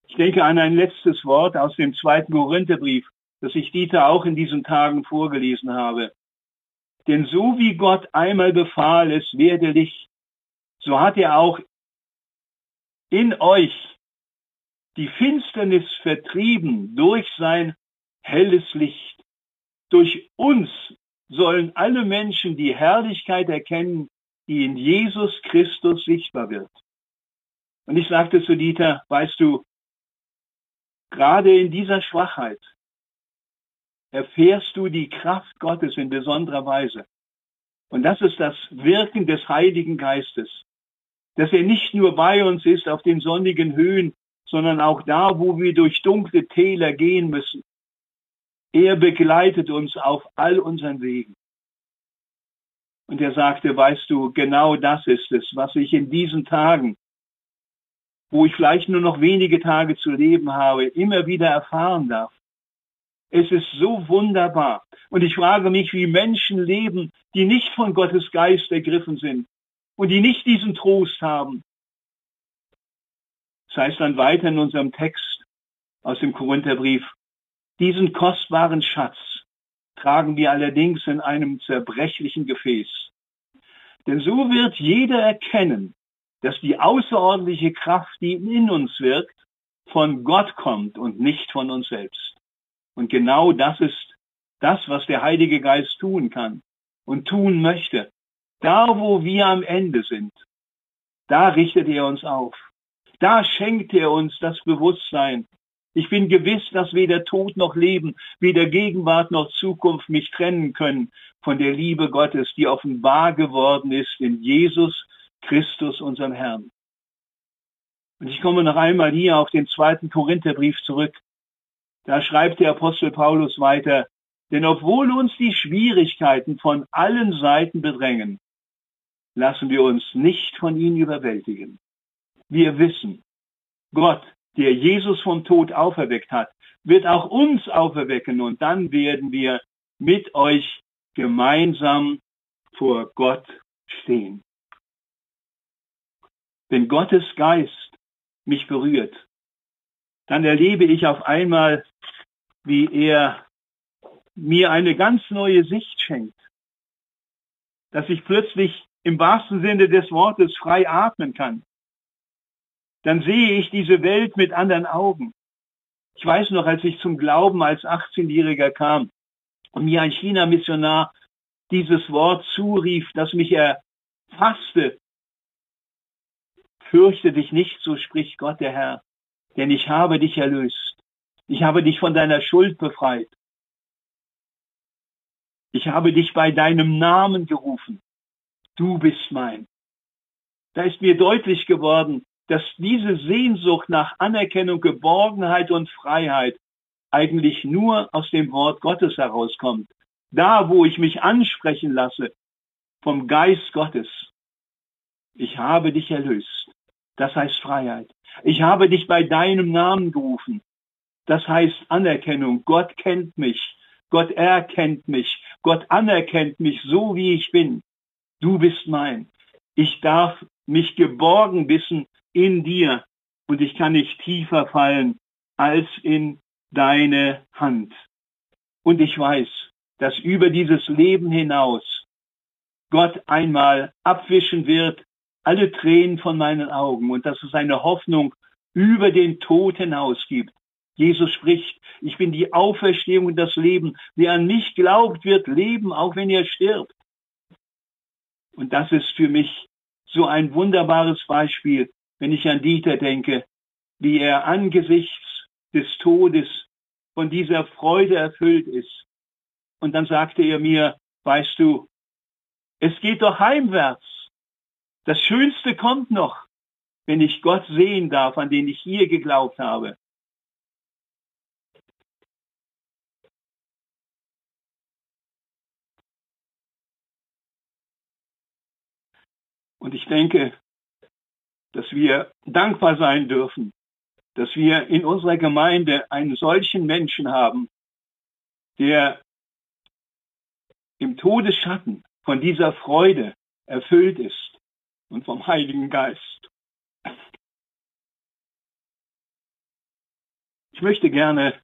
Ich denke an ein letztes Wort aus dem zweiten Korintherbrief, das ich Dieter auch in diesen Tagen vorgelesen habe. Denn so wie Gott einmal befahl, es werde Licht, so hat er auch in euch die Finsternis vertrieben durch sein helles Licht. Durch uns sollen alle Menschen die Herrlichkeit erkennen, die in Jesus Christus sichtbar wird. Und ich sagte zu Dieter, weißt du, gerade in dieser Schwachheit erfährst du die Kraft Gottes in besonderer Weise. Und das ist das Wirken des Heiligen Geistes, dass er nicht nur bei uns ist auf den sonnigen Höhen sondern auch da, wo wir durch dunkle Täler gehen müssen. Er begleitet uns auf all unseren Wegen. Und er sagte, weißt du, genau das ist es, was ich in diesen Tagen wo ich vielleicht nur noch wenige Tage zu leben habe, immer wieder erfahren darf. Es ist so wunderbar. Und ich frage mich, wie Menschen leben, die nicht von Gottes Geist ergriffen sind und die nicht diesen Trost haben. Das heißt dann weiter in unserem Text aus dem Korintherbrief, diesen kostbaren Schatz tragen wir allerdings in einem zerbrechlichen Gefäß. Denn so wird jeder erkennen, dass die außerordentliche Kraft, die in uns wirkt, von Gott kommt und nicht von uns selbst. Und genau das ist das, was der Heilige Geist tun kann und tun möchte. Da, wo wir am Ende sind, da richtet er uns auf. Da schenkt er uns das Bewusstsein. Ich bin gewiss, dass weder Tod noch Leben, weder Gegenwart noch Zukunft mich trennen können von der Liebe Gottes, die offenbar geworden ist in Jesus Christus, unserem Herrn. Und ich komme noch einmal hier auf den zweiten Korintherbrief zurück. Da schreibt der Apostel Paulus weiter, denn obwohl uns die Schwierigkeiten von allen Seiten bedrängen, lassen wir uns nicht von ihnen überwältigen. Wir wissen, Gott, der Jesus vom Tod auferweckt hat, wird auch uns auferwecken und dann werden wir mit euch gemeinsam vor Gott stehen. Wenn Gottes Geist mich berührt, dann erlebe ich auf einmal wie er mir eine ganz neue Sicht schenkt, dass ich plötzlich im wahrsten Sinne des Wortes frei atmen kann. Dann sehe ich diese Welt mit anderen Augen. Ich weiß noch, als ich zum Glauben als 18-Jähriger kam und mir ein China-Missionar dieses Wort zurief, das mich erfasste. Fürchte dich nicht, so spricht Gott der Herr, denn ich habe dich erlöst. Ich habe dich von deiner Schuld befreit. Ich habe dich bei deinem Namen gerufen. Du bist mein. Da ist mir deutlich geworden, dass diese Sehnsucht nach Anerkennung, Geborgenheit und Freiheit eigentlich nur aus dem Wort Gottes herauskommt. Da, wo ich mich ansprechen lasse vom Geist Gottes. Ich habe dich erlöst. Das heißt Freiheit. Ich habe dich bei deinem Namen gerufen. Das heißt Anerkennung. Gott kennt mich. Gott erkennt mich. Gott anerkennt mich so, wie ich bin. Du bist mein. Ich darf mich geborgen wissen in dir und ich kann nicht tiefer fallen als in deine Hand. Und ich weiß, dass über dieses Leben hinaus Gott einmal abwischen wird alle Tränen von meinen Augen und dass es eine Hoffnung über den Tod hinaus gibt. Jesus spricht, ich bin die Auferstehung und das Leben. Wer an mich glaubt, wird leben, auch wenn er stirbt. Und das ist für mich so ein wunderbares Beispiel, wenn ich an Dieter denke, wie er angesichts des Todes von dieser Freude erfüllt ist. Und dann sagte er mir, weißt du, es geht doch heimwärts. Das Schönste kommt noch, wenn ich Gott sehen darf, an den ich hier geglaubt habe. Und ich denke, dass wir dankbar sein dürfen, dass wir in unserer Gemeinde einen solchen Menschen haben, der im Todesschatten von dieser Freude erfüllt ist und vom Heiligen Geist. Ich möchte gerne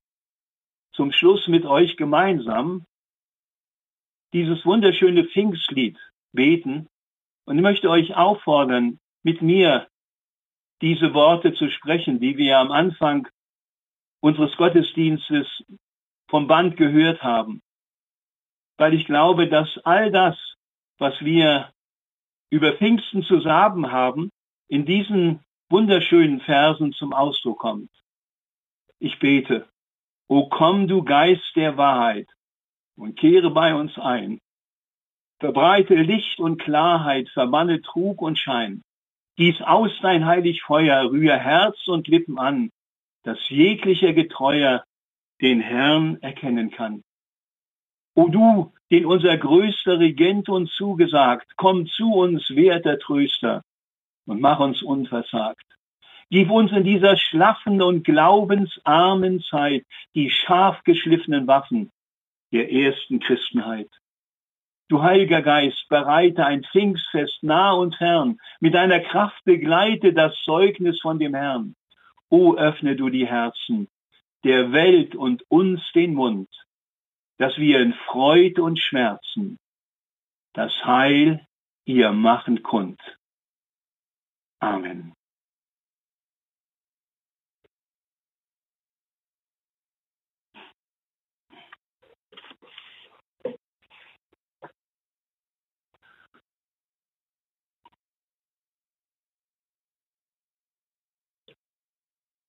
zum Schluss mit euch gemeinsam dieses wunderschöne Pfingstlied beten, und möchte euch auffordern, mit mir diese Worte zu sprechen, die wir am Anfang unseres Gottesdienstes vom Band gehört haben. Weil ich glaube, dass all das, was wir über Pfingsten zu sagen haben, in diesen wunderschönen Versen zum Ausdruck kommt. Ich bete, O komm du Geist der Wahrheit und kehre bei uns ein. Verbreite Licht und Klarheit, verbanne Trug und Schein. Gieß aus dein heilig Feuer, rühr Herz und Lippen an, dass jeglicher Getreuer den Herrn erkennen kann. O du, den unser größter Regent uns zugesagt, komm zu uns, werter Tröster, und mach uns unversagt. Gib uns in dieser schlaffen und glaubensarmen Zeit die scharf geschliffenen Waffen der ersten Christenheit. Du Heiliger Geist, bereite ein Pfingstfest nah und fern, mit deiner Kraft begleite das Zeugnis von dem Herrn. O öffne du die Herzen der Welt und uns den Mund, dass wir in Freud und Schmerzen das Heil ihr machen kund. Amen.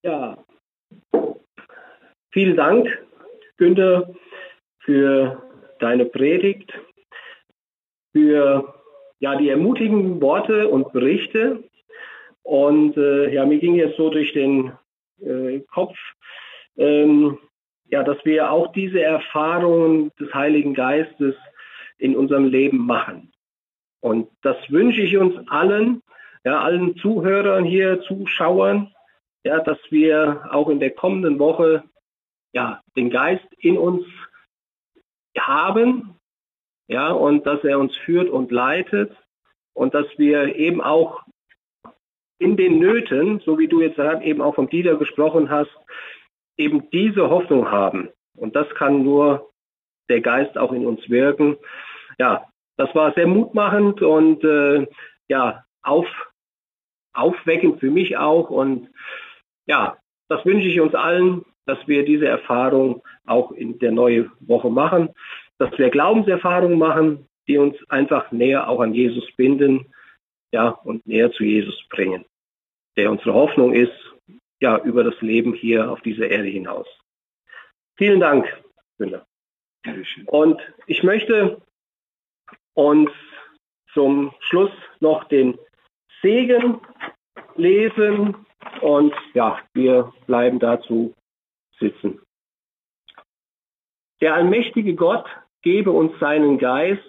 Ja, vielen Dank, Günther, für deine Predigt, für ja, die ermutigenden Worte und Berichte. Und äh, ja, mir ging jetzt so durch den äh, Kopf, ähm, ja, dass wir auch diese Erfahrungen des Heiligen Geistes in unserem Leben machen. Und das wünsche ich uns allen, ja, allen Zuhörern hier, Zuschauern, ja, dass wir auch in der kommenden Woche ja, den Geist in uns haben, ja, und dass er uns führt und leitet und dass wir eben auch in den Nöten, so wie du jetzt gerade eben auch vom Dieter gesprochen hast, eben diese Hoffnung haben. Und das kann nur der Geist auch in uns wirken. Ja, das war sehr mutmachend und äh, ja, auf, aufweckend für mich auch. Und ja, das wünsche ich uns allen, dass wir diese Erfahrung auch in der neuen Woche machen, dass wir Glaubenserfahrungen machen, die uns einfach näher auch an Jesus binden, ja, und näher zu Jesus bringen, der unsere Hoffnung ist, ja, über das Leben hier auf dieser Erde hinaus. Vielen Dank, Günther. Und ich möchte uns zum Schluss noch den Segen lesen und ja, wir bleiben dazu sitzen. Der allmächtige Gott gebe uns seinen Geist,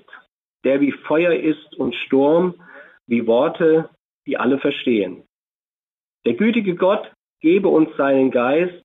der wie Feuer ist und Sturm, wie Worte, die alle verstehen. Der gütige Gott gebe uns seinen Geist,